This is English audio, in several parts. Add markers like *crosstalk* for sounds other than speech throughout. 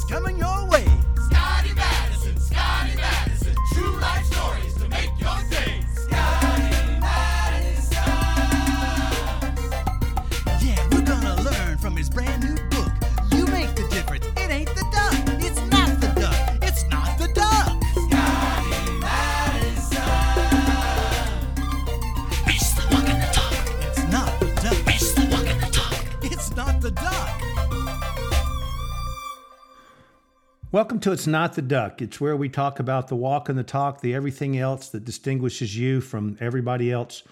is coming your Welcome to It's Not the Duck. It's where we talk about the walk and the talk, the everything else that distinguishes you from everybody else,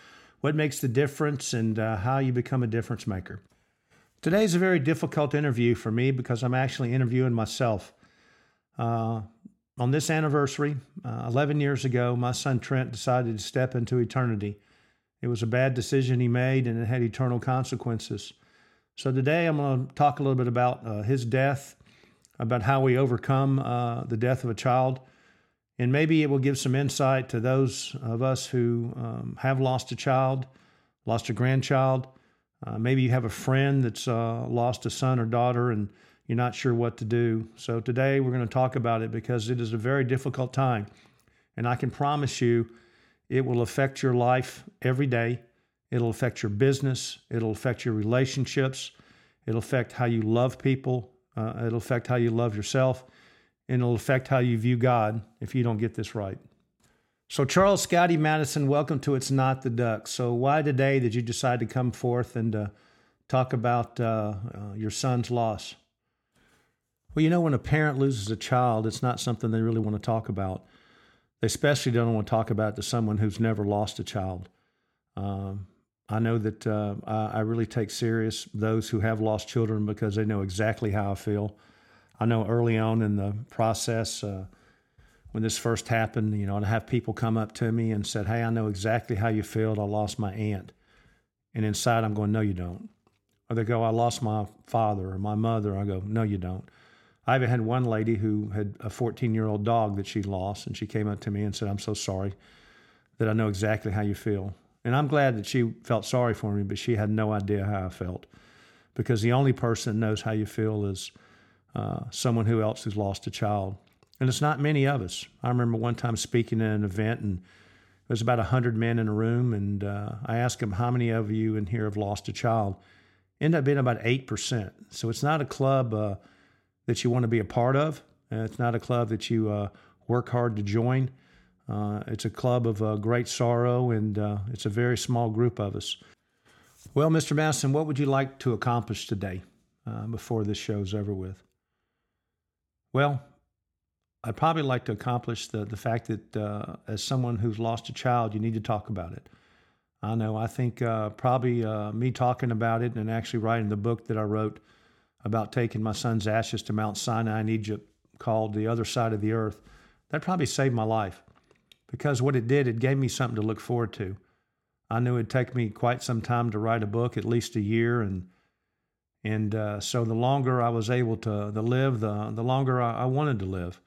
what makes the difference, and uh, how you become a difference maker. Today's a very difficult interview for me because I'm actually interviewing myself. Uh, on this anniversary, uh, 11 years ago, my son Trent decided to step into eternity. It was a bad decision he made and it had eternal consequences. So today I'm going to talk a little bit about uh, his death, about how we overcome uh, the death of a child. And maybe it will give some insight to those of us who um, have lost a child, lost a grandchild. Uh, maybe you have a friend that's uh, lost a son or daughter and you're not sure what to do. So today we're going to talk about it because it is a very difficult time. And I can promise you it will affect your life every day. It'll affect your business, it'll affect your relationships, it'll affect how you love people, uh, it'll affect how you love yourself, and it'll affect how you view God if you don't get this right. So, Charles Scotti Madison, welcome to It's Not the Duck. So, why today did you decide to come forth and uh, talk about uh, uh, your son's loss? Well, you know, when a parent loses a child, it's not something they really want to talk about. They especially don't want to talk about it to someone who's never lost a child. Um, I know that uh, I, really take serious those who have lost children because they know exactly how I feel. I know early on in the process, uh, when this first happened, you know, I'd have people come up to me and said, "Hey, I know exactly how you feel. I lost my aunt," and inside I'm going, "No, you don't." Or they go, "I lost my father or my mother." I go, "No, you don't." I even had one lady who had a 14 year old dog that she lost, and she came up to me and said, "I'm so sorry that I know exactly how you feel." And I'm glad that she felt sorry for me, but she had no idea how I felt. Because the only person that knows how you feel is uh, someone who else who's lost a child. And it's not many of us. I remember one time speaking at an event, and there was about 100 men in a room, and uh, I asked them, How many of you in here have lost a child? Ended up being about 8%. So it's not a club uh, that you want to be a part of, Uh, it's not a club that you uh, work hard to join. Uh, it's a club of uh, great sorrow, and uh, it's a very small group of us. Well, Mr. Madison, what would you like to accomplish today uh, before this show's over with? Well, I'd probably like to accomplish the, the fact that uh, as someone who's lost a child, you need to talk about it. I know, I think uh, probably me talking about it and actually writing the book that I wrote about taking my son's ashes to Mount Sinai in Egypt called The Other Side of the Earth, that probably saved my life because what it did, it gave me something to look forward to. I knew it'd take me quite some time to write a book, at least a year, and and uh, so the longer I was able to, to live, the the longer I, I wanted to live,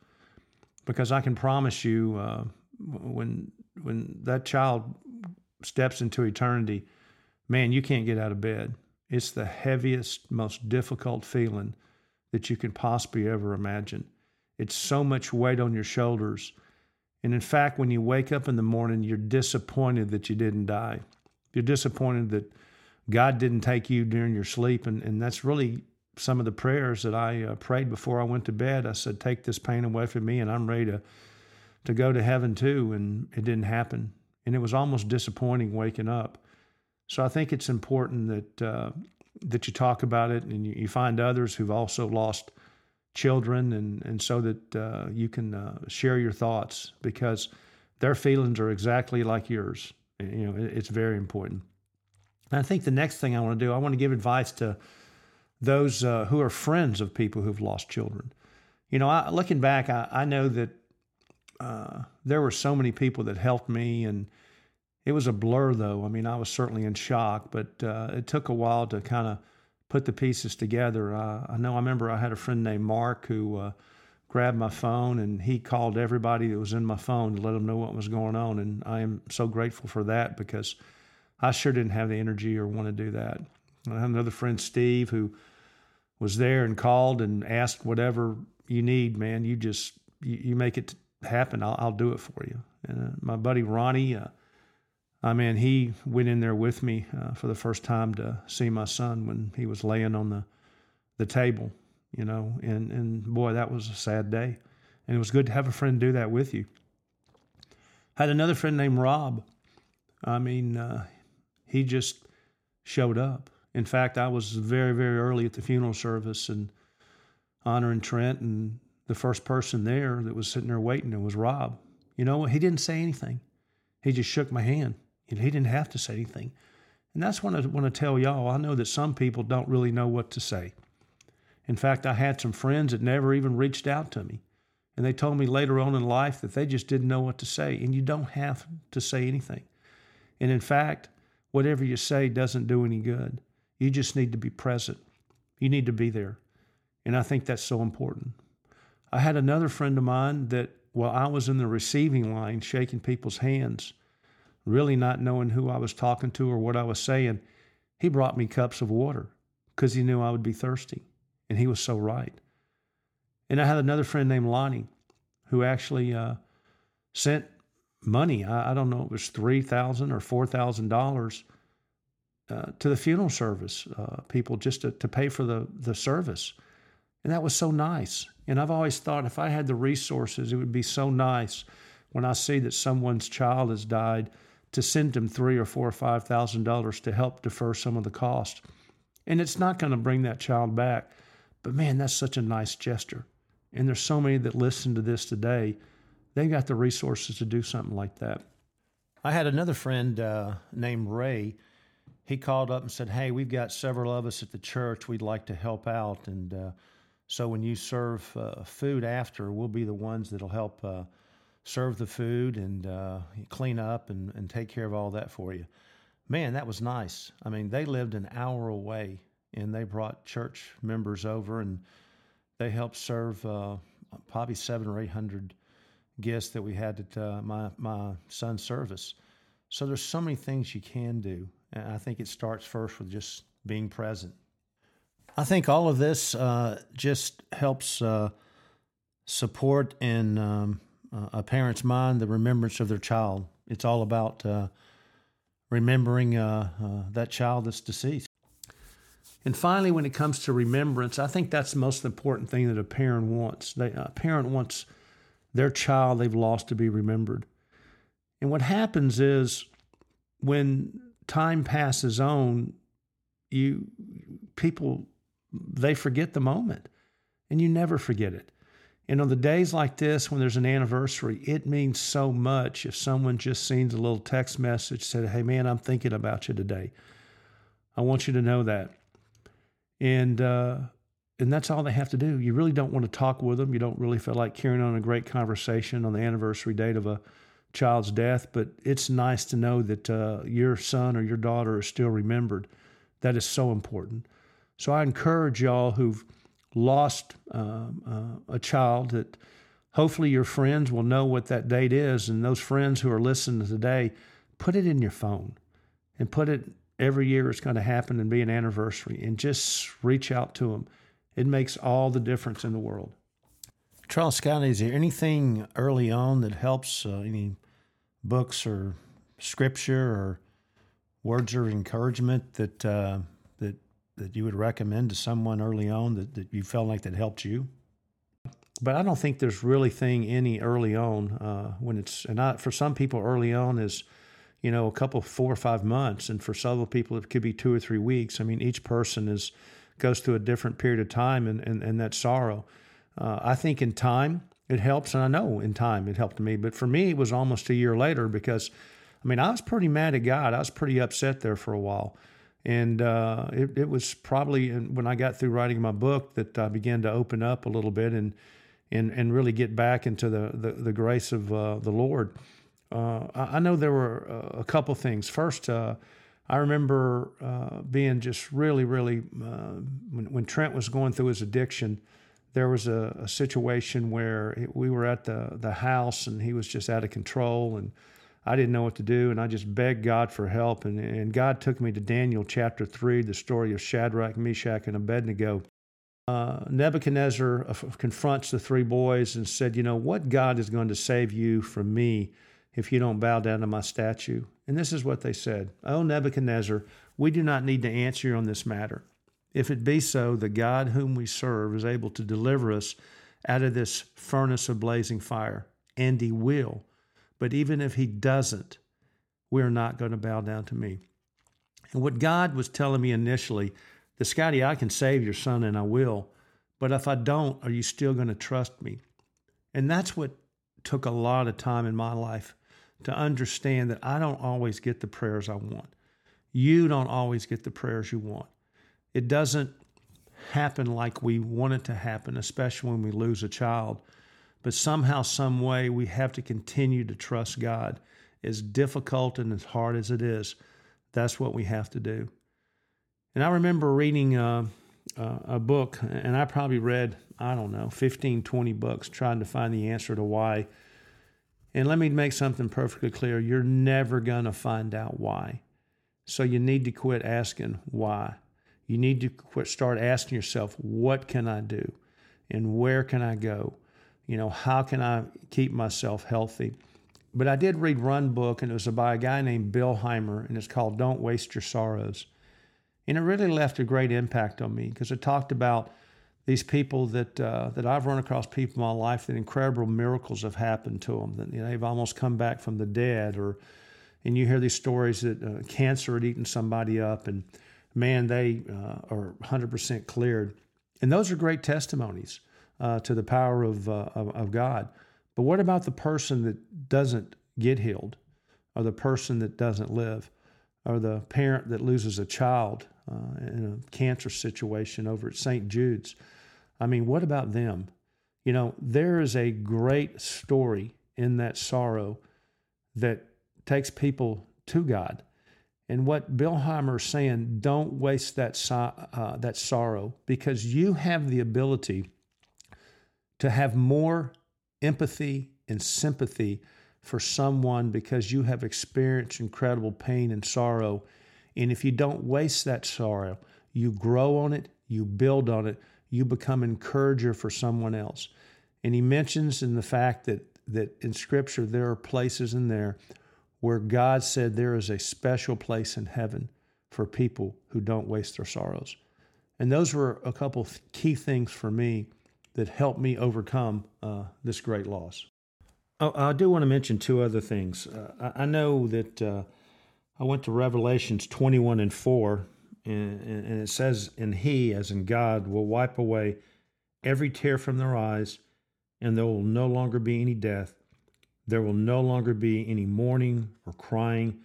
because I can promise you, uh, when when that child steps into eternity, man, you can't get out of bed. It's the heaviest, most difficult feeling that you can possibly ever imagine. It's so much weight on your shoulders and in fact, when you wake up in the morning, you're disappointed that you didn't die. You're disappointed that God didn't take you during your sleep. And, and that's really some of the prayers that I uh, prayed before I went to bed. I said, Take this pain away from me, and I'm ready to, to go to heaven too. And it didn't happen. And it was almost disappointing waking up. So I think it's important that, uh, that you talk about it and you, you find others who've also lost children and, and so that uh, you can uh, share your thoughts because their feelings are exactly like yours. You know, it, it's very important. And I think the next thing I want to do, I want to give advice to those uh, who are friends of people who've lost children. You know, I, looking back, I, I know that uh, there were so many people that helped me, and it was a blur, though. I mean, I was certainly in shock, but uh, it took a while to kind of put the pieces together. Uh, I know I remember I had a friend named Mark who uh, grabbed my phone and he called everybody that was in my phone to let them know what was going on. And I am so grateful for that because I sure didn't have the energy or want to do that. I had another friend, Steve, who was there and called and asked whatever you need, man, you just you, you make it happen. I'll, I'll do it for you. And uh, my buddy Ronnie, I mean, he went in there with me uh, for the first time to see my son when he was laying on the the table, you know, and and boy, that was a sad day, and it was good to have a friend do that with you. I had another friend named Rob. I mean, uh, he just showed up. In fact, I was very very early at the funeral service and honoring Trent, and the first person there that was sitting there waiting it was Rob. You know, he didn't say anything. He just shook my hand. He didn't have to say anything. And that's what I want to tell y'all. I know that some people don't really know what to say. In fact, I had some friends that never even reached out to me. And they told me later on in life that they just didn't know what to say. And you don't have to say anything. And in fact, whatever you say doesn't do any good. You just need to be present. You need to be there. And I think that's so important. I had another friend of mine that while I was in the receiving line shaking people's hands, really not knowing who I was talking to or what I was saying, he brought me cups of water because he knew I would be thirsty. And he was so right. And I had another friend named Lonnie who actually uh, sent money. I, I, don't know, it was 3,000 or $4,000 uh, to the funeral service, uh, people just to, to pay for the, the service. And that was so nice. And I've always thought if I had the resources, it would be so nice when I see that someone's child has died to send them three or four or five thousand dollars to help defer some of the cost. And it's not going to bring that child back. But man, that's such a nice gesture. And there's so many that listen to this today. They've got the resources to do something like that. I had another friend uh, named Ray. He called up and said, Hey, we've got several of us at the church. We'd like to help out. And uh, so when you serve uh, food after, we'll be the ones that'll help uh, serve the food and uh, clean up and, and take care of all that for you. Man, that was nice. I mean, they lived an hour away and they brought church members over and they helped serve uh, probably seven or eight hundred guests that we had at uh, my my son's service. So there's so many things you can do, and I think it starts first with just being present. I think all of this uh, just helps uh, support and um, a parent's mind the remembrance of their child. It's all about uh, remembering uh, that child that's deceased. And finally, when it comes to remembrance, I think that's the most important thing that a parent wants. They, a parent wants their child they've lost to be remembered. And what happens is when time passes on, you people they forget the moment, and you never forget it. And on the days like this, when there's an anniversary, it means so much if someone just sends a little text message, said, Hey, man, I'm thinking about you today. I want you to know that and uh, and that's all they have to do. You really don't want to talk with them. You don't really feel like carrying on a great conversation on the anniversary date of a child's death, but it's nice to know that uh, your son or your daughter is still remembered. That is so important. So I encourage y'all who've lost um, uh, a child that hopefully your friends will know what that date is, and those friends who are listening today, put it in your phone and put it every year it's going to happen and be an anniversary and just reach out to them. It makes all the difference in the world. Charles Scott, is there anything early on that helps? Uh, any books or scripture or words of encouragement that uh, that you would recommend to someone early on that, that you felt like that helped you? But I don't think there's really thing any early on uh, when it's and I, for some people early on is you know, a couple, four or five months. And for several people, it could be two or three weeks. I mean, each person is goes through a different period of time and, and, and that sorrow. Uh, I think in time it helps, and I know in time it helped me. But for me, it was almost a year later because, I mean, I was pretty mad at God. I was pretty upset there for a while. And uh, it, it was probably when I got through writing my book that I began to open up a little bit and and, and really get back into the, the, the grace of uh, the Lord. Uh, I know there were uh, a couple things. First, uh, I remember uh, being just really, really, when, when, Trent was going through his addiction, there was a, a situation where it, we were at the, the house and he was just out of control and I didn't know what to do. And I just begged God for help. And, and God took me to Daniel chapter 3, the story of Shadrach, Meshach, and Abednego. uh, Nebuchadnezzar confronts the three boys and said, You know, what God is going to save you from me if you don't bow down to my statue? And this is what they said Oh, Nebuchadnezzar, we do not need to answer you on this matter. If it be so, the God whom we serve is able to deliver us out of this furnace of blazing fire, and he will. But even if he doesn't, we're not going to bow down to me. And what God was telling me initially, that Scotti, I can save your son and I will, but if I don't, are you still going to trust me? And that's what took a lot of time in my life to understand that I don't always get the prayers I want. You don't always get the prayers you want. It doesn't happen like we want it to happen, especially when we lose a child. But somehow, some way, we have to continue to trust God. As difficult and as hard as it is, that's what we have to do. And I remember reading uh, uh, a book, and I probably read, I don't know, 15, 20 books trying to find the answer to why. And let me make something perfectly clear you're never going to find out why. So you need to quit asking why. You need to quit, start asking yourself, what can I do? And where can I go? You know, how can I keep myself healthy? But I did read one book, and it was by a guy named Billheimer, and it's called Don't Waste Your Sorrows. And it really left a great impact on me because it talked about these people that uh, that I've run across people in my life that incredible miracles have happened to them that you know, they've almost come back from the dead or and you hear these stories that uh, cancer had eaten somebody up and man, they uh, are 100% cleared. And those are great testimonies uh, to the power of, uh, of, of, God. But what about the person that doesn't get healed, or the person that doesn't live, or the parent that loses a child uh, in a cancer situation over at St. Jude's? I mean, what about them? You know, there is a great story in that sorrow that takes people to God. And what Billheimer is saying, don't waste that, uh, that sorrow because you have the ability to have more empathy and sympathy for someone because you have experienced incredible pain and sorrow. And if you don't waste that sorrow, you grow on it, you build on it, you become encourager for someone else. And he mentions in the fact that that in scripture there are places in there where God said there is a special place in heaven for people who don't waste their sorrows. And those were a couple key things for me that helped me overcome uh, this great loss. Oh, I do want to mention two other things. Uh, I know that uh, I went to Revelations 21 and 4, and, and it says, And He, as in God, will wipe away every tear from their eyes, and there will no longer be any death there will no longer be any mourning or crying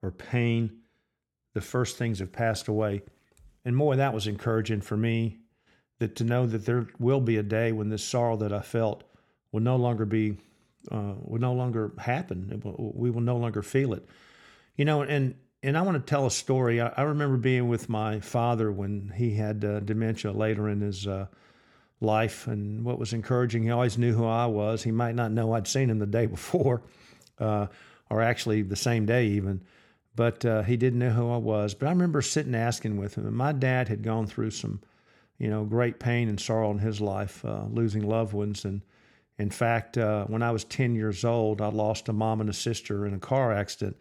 or pain. The first things have passed away. And more, that was encouraging for me that to know that there will be a day when this sorrow that I felt will no longer be, uh, will no longer happen. Will, we will no longer feel it. You know, and and I want to tell a story. I, I remember being with my father when he had uh, dementia later in his uh, life. And what was encouraging, he always knew who I was. He might not know I'd seen him the day before, *laughs* uh, or actually the same day even, but uh, he didn't know who I was. But I remember sitting asking with him. And my dad had gone through some, you know, great pain and sorrow in his life, uh, losing loved ones. And in fact, uh, when I was 10 years old, I lost a mom and a sister in a car accident.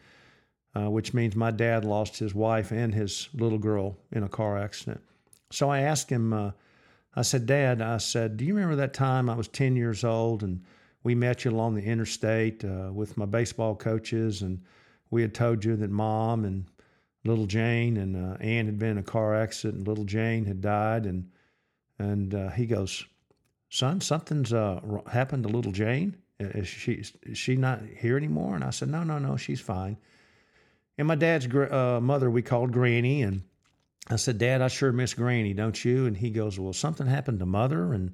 Uh, which means my dad lost his wife and his little girl in a car accident. So I asked him, uh, I said, Dad, I said, do you remember that time I was 10 years old and we met you along the interstate uh, with my baseball coaches and we had told you that mom and little Jane and uh, Ann had been in a car accident and little Jane had died. And, and uh, he goes, son, something's uh, happened to little Jane. Is she, is she not here anymore? And I said, no, no, no, she's fine. And my dad's uh, mother, we called Granny and I said, Dad, I sure miss Granny, don't you? And he goes, Well, something happened to mother. And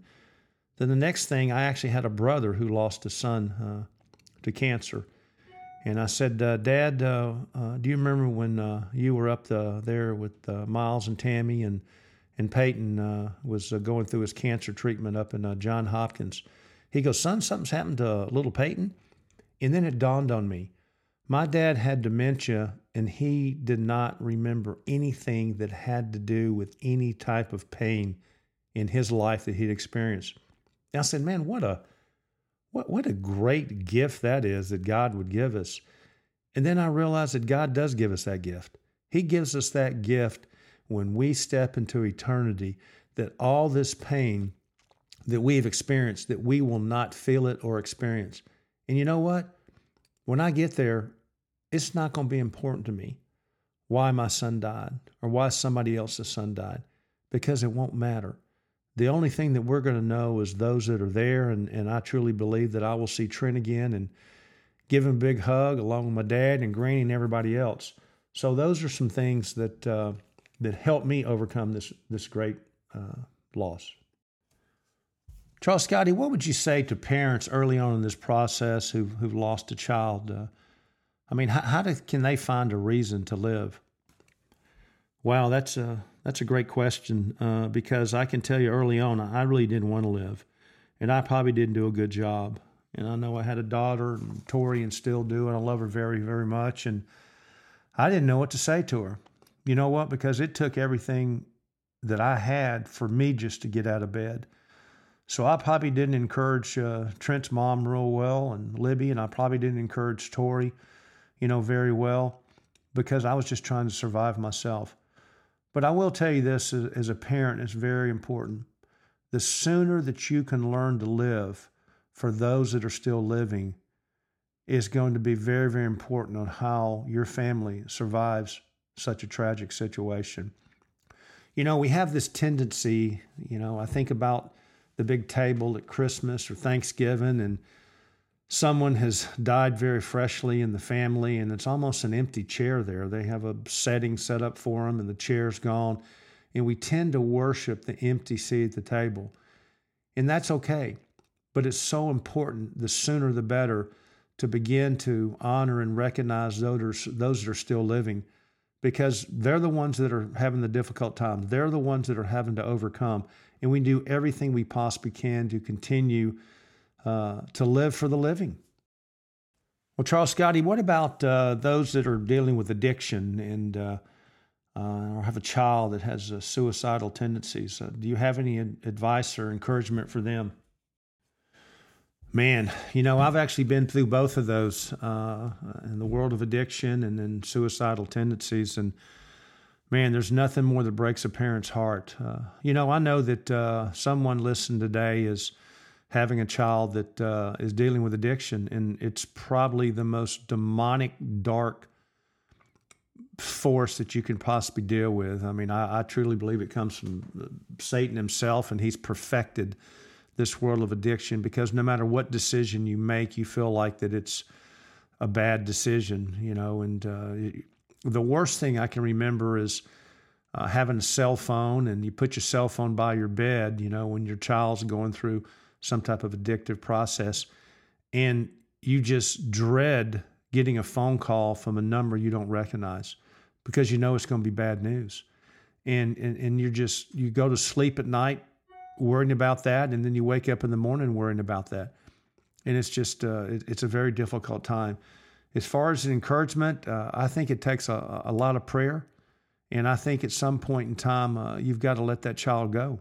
then the next thing, I actually had a brother who lost a son uh, to cancer. And I said, uh, Dad, uh, uh do you remember when uh, you were up the, there with uh, Miles and Tammy and and Peyton was going through his cancer treatment up in John Hopkins? He goes, Son, something's happened to little Peyton. And then it dawned on me. My dad had dementia and he did not remember anything that had to do with any type of pain in his life that he'd experienced. And I said, man, what a what what a great gift that is that God would give us. And then I realized that God does give us that gift. He gives us that gift when we step into eternity that all this pain that we've experienced that we will not feel it or experience. And you know what? When I get there, it's not going to be important to me why my son died or why somebody else's son died because it won't matter. The only thing that we're going to know is those that are there, and, and I truly believe that I will see Trent again and give him a big hug along with my dad and Granny and everybody else. So those are some things that uh, that helped me overcome this this great uh, loss. Charles Scotti, what would you say to parents early on in this process who've, who've lost a child? Uh, I mean, how, how do, can they find a reason to live? Wow, that's a that's a great question uh, because I can tell you early on, I really didn't want to live, and I probably didn't do a good job. And I know I had a daughter, Tori, and still do, and I love her very, very much. And I didn't know what to say to her. You know what? Because it took everything that I had for me just to get out of bed. So I probably didn't encourage uh, Trent's mom real well and Libby, and I probably didn't encourage Tori, you know, very well because I was just trying to survive myself. But I will tell you this as, a parent, it's very important. The sooner that you can learn to live for those that are still living is going to be very, very important on how your family survives such a tragic situation. You know, we have this tendency, you know, I think about the big table at Christmas or Thanksgiving, and someone has died very freshly in the family, and it's almost an empty chair there. They have a setting set up for them, and the chair's gone. And we tend to worship the empty seat at the table. And that's okay. But it's so important, the sooner the better, to begin to honor and recognize those, those that are still living because they're the ones that are having the difficult times. They're the ones that are having to overcome. And we do everything we possibly can to continue uh, to live for the living. Well, Charles Scotti, what about uh, those that are dealing with addiction and uh, uh or have a child that has uh, suicidal tendencies? Uh, do you have any advice or encouragement for them? Man, you know, I've actually been through both of those in the world of addiction and then suicidal tendencies. And man, there's nothing more that breaks a parent's heart. You know, I know that someone listening today is having a child that uh, is dealing with addiction, and it's probably the most demonic, dark force that you can possibly deal with. I mean, I, I truly believe it comes from Satan himself, and he's perfected this world of addiction because no matter what decision you make, you feel like that it's a bad decision, you know. And uh, the worst thing I can remember is uh, having a cell phone and you put your cell phone by your bed, you know, when your child's going through some type of addictive process, and you just dread getting a phone call from a number you don't recognize because you know it's going to be bad news. And, and and you're just you go to sleep at night worrying about that, and then you wake up in the morning worrying about that, and it's just uh, it, it's a very difficult time. As far as encouragement, uh, I think it takes a, a, lot of prayer, and I think at some point in time uh, you've got to let that child go.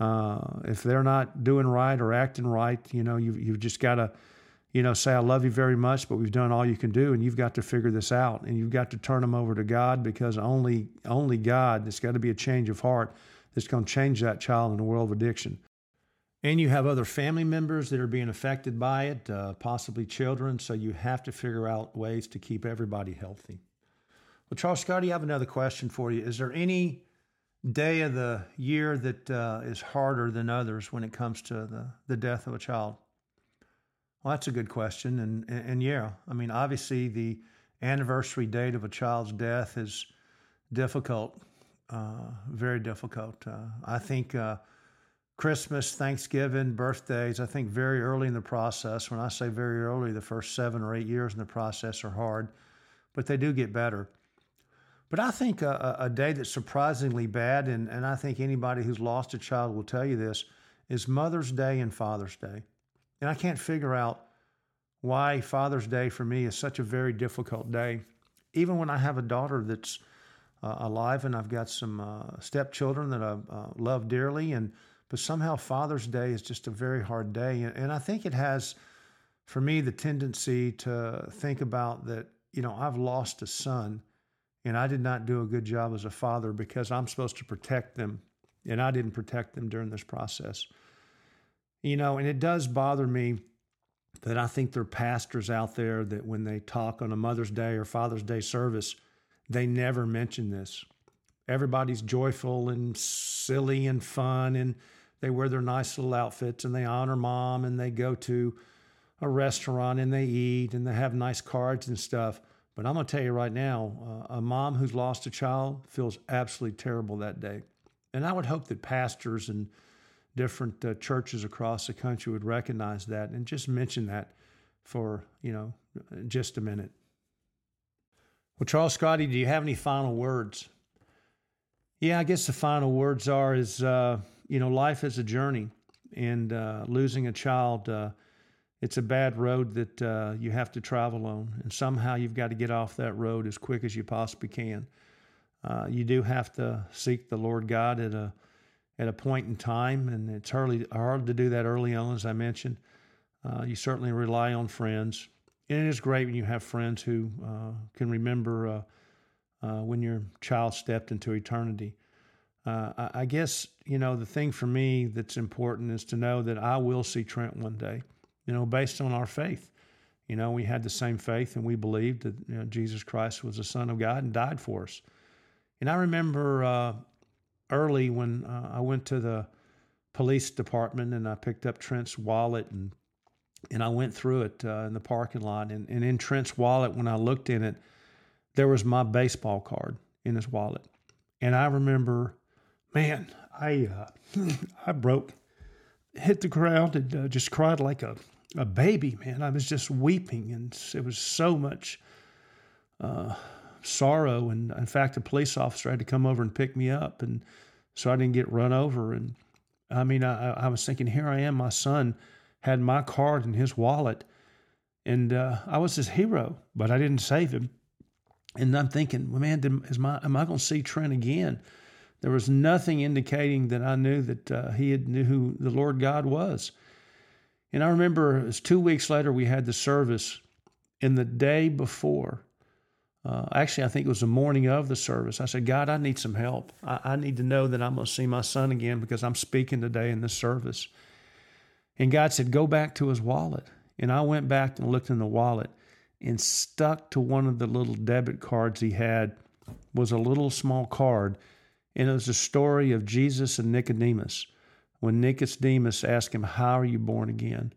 Uh, if they're not doing right or acting right, you know you you've just got to you know, say, I love you very much, but we've done all you can do, and you've got to figure this out. And you've got to turn them over to God because only only God, it's got to be a change of heart that's going to change that child in the world of addiction. And you have other family members that are being affected by it, uh, possibly children. So you have to figure out ways to keep everybody healthy. Well, Charles Scotti, I have another question for you. Is there any day of the year that uh, is harder than others when it comes to the, the death of a child? Well, that's a good question. And, and, and yeah, I mean, obviously, the anniversary date of a child's death is difficult uh, very difficult. Uh, I think uh, Christmas, Thanksgiving, birthdays, I think very early in the process, when I say very early, the first seven or eight years in the process are hard, but they do get better. But I think a, a day that's surprisingly bad, and, and I think anybody who's lost a child will tell you this, is Mother's Day and Father's Day. And I can't figure out why Father's Day for me is such a very difficult day. Even when I have a daughter that's uh, alive, and I've got some uh, stepchildren that I uh, love dearly. And but somehow Father's Day is just a very hard day, and, and I think it has, for me, the tendency to think about that. You know, I've lost a son, and I did not do a good job as a father because I'm supposed to protect them, and I didn't protect them during this process. You know, and it does bother me that I think there are pastors out there that when they talk on a Mother's Day or Father's Day service, they never mention this. Everybody's joyful and silly and fun, and they wear their nice little outfits and they honor mom and they go to a restaurant and they eat and they have nice cards and stuff. But I'm going to tell you right now, uh, a mom who's lost a child feels absolutely terrible that day. And I would hope that pastors and different uh, churches across the country would recognize that and just mention that for, you know, just a minute. Well, Charles Scotti, do you have any final words? Yeah, I guess the final words are is uh, you know life is a journey, and uh, losing a child, uh, it's a bad road that uh, you have to travel on, and somehow you've got to get off that road as quick as you possibly can. Uh, you do have to seek the Lord God at a at a point in time, and it's hardly hard to do that early on, as I mentioned. Uh, you certainly rely on friends, and it is great when you have friends who uh, can remember uh, uh when your child stepped into eternity. I, I, guess you know the thing for me that's important is to know that I will see Trent one day. You know, based on our faith. You know, we had the same faith, and we believed that you know, Jesus Christ was the Son of God and died for us. And I remember uh, early when uh, I went to the police department and I picked up Trent's wallet and and I went through it uh, in the parking lot and, and in Trent's wallet when I looked in it there was my baseball card in his wallet and I remember man I uh, *laughs* I broke hit the ground and uh, just cried like a a baby man I was just weeping and it was so much uh, sorrow. And in fact, a police officer had to come over and pick me up, and so I didn't get run over. And I mean, I, I was thinking, here I am. My son had my card in his wallet, and uh, I was his hero, but I didn't save him. And I'm thinking, well, man, did, is my am I going to see Trent again? There was nothing indicating that I knew that uh, he had knew who the Lord God was. And I remember it was two weeks later we had the service, and the day before uh, actually, I think it was the morning of the service. I said, God, I need some help. I, I need to know that I'm going to see my son again because I'm speaking today in this service. And God said, Go back to his wallet. And I went back and looked in the wallet and stuck to one of the little debit cards he had was a little small card. And it was a story of Jesus and Nicodemus. When Nicodemus asked him, How are you born again?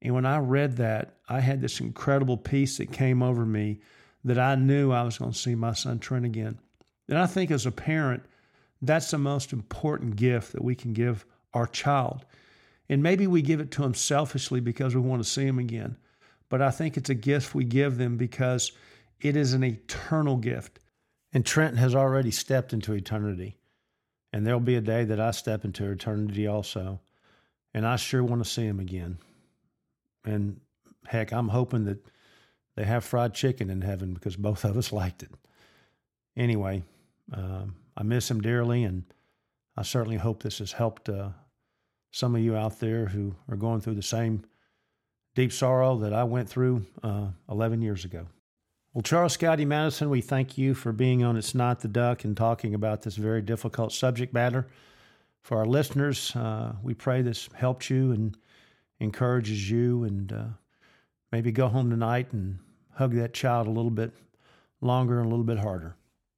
And when I read that, I had this incredible peace that came over me that I knew I was going to see my son Trent again. And I think as a parent, that's the most important gift that we can give our child. And maybe we give it to them selfishly because we want to see them again. But I think it's a gift we give them because it is an eternal gift. And Trent has already stepped into eternity. And there'll be a day that I step into eternity also. And I sure want to see him again. And heck, I'm hoping that they have fried chicken in heaven because both of us *laughs* liked it. Anyway, um, I miss him dearly, and I certainly hope this has helped uh, some of you out there who are going through the same deep sorrow that I went through uh, 11 years ago. Well, Charles Scotti Madison, we thank you for being on It's Not the Duck and talking about this very difficult subject matter. For our listeners, uh, we pray this helped you and encourages you, and uh, maybe go home tonight and hug that child a little bit longer and a little bit harder.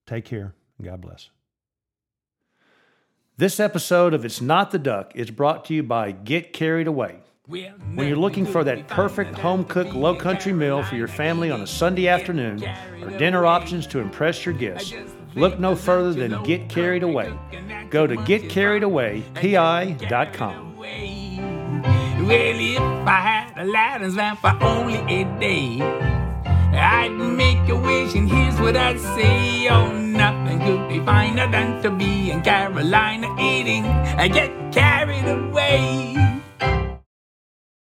Take care and God bless. This episode of It's Not the Duck is brought to you by Get Carried Away. When you're looking for that perfect home cooked low country meal for your family on a Sunday afternoon or dinner options to impress your guests, look no further than Get Carried Away. Go to getcarriedawaypi.com. Well, if I had Aladdin's lamp for only a day. I'd make a wish, and here's what I'd say. Oh, nothing could be finer than to be in Carolina eating. I get carried away.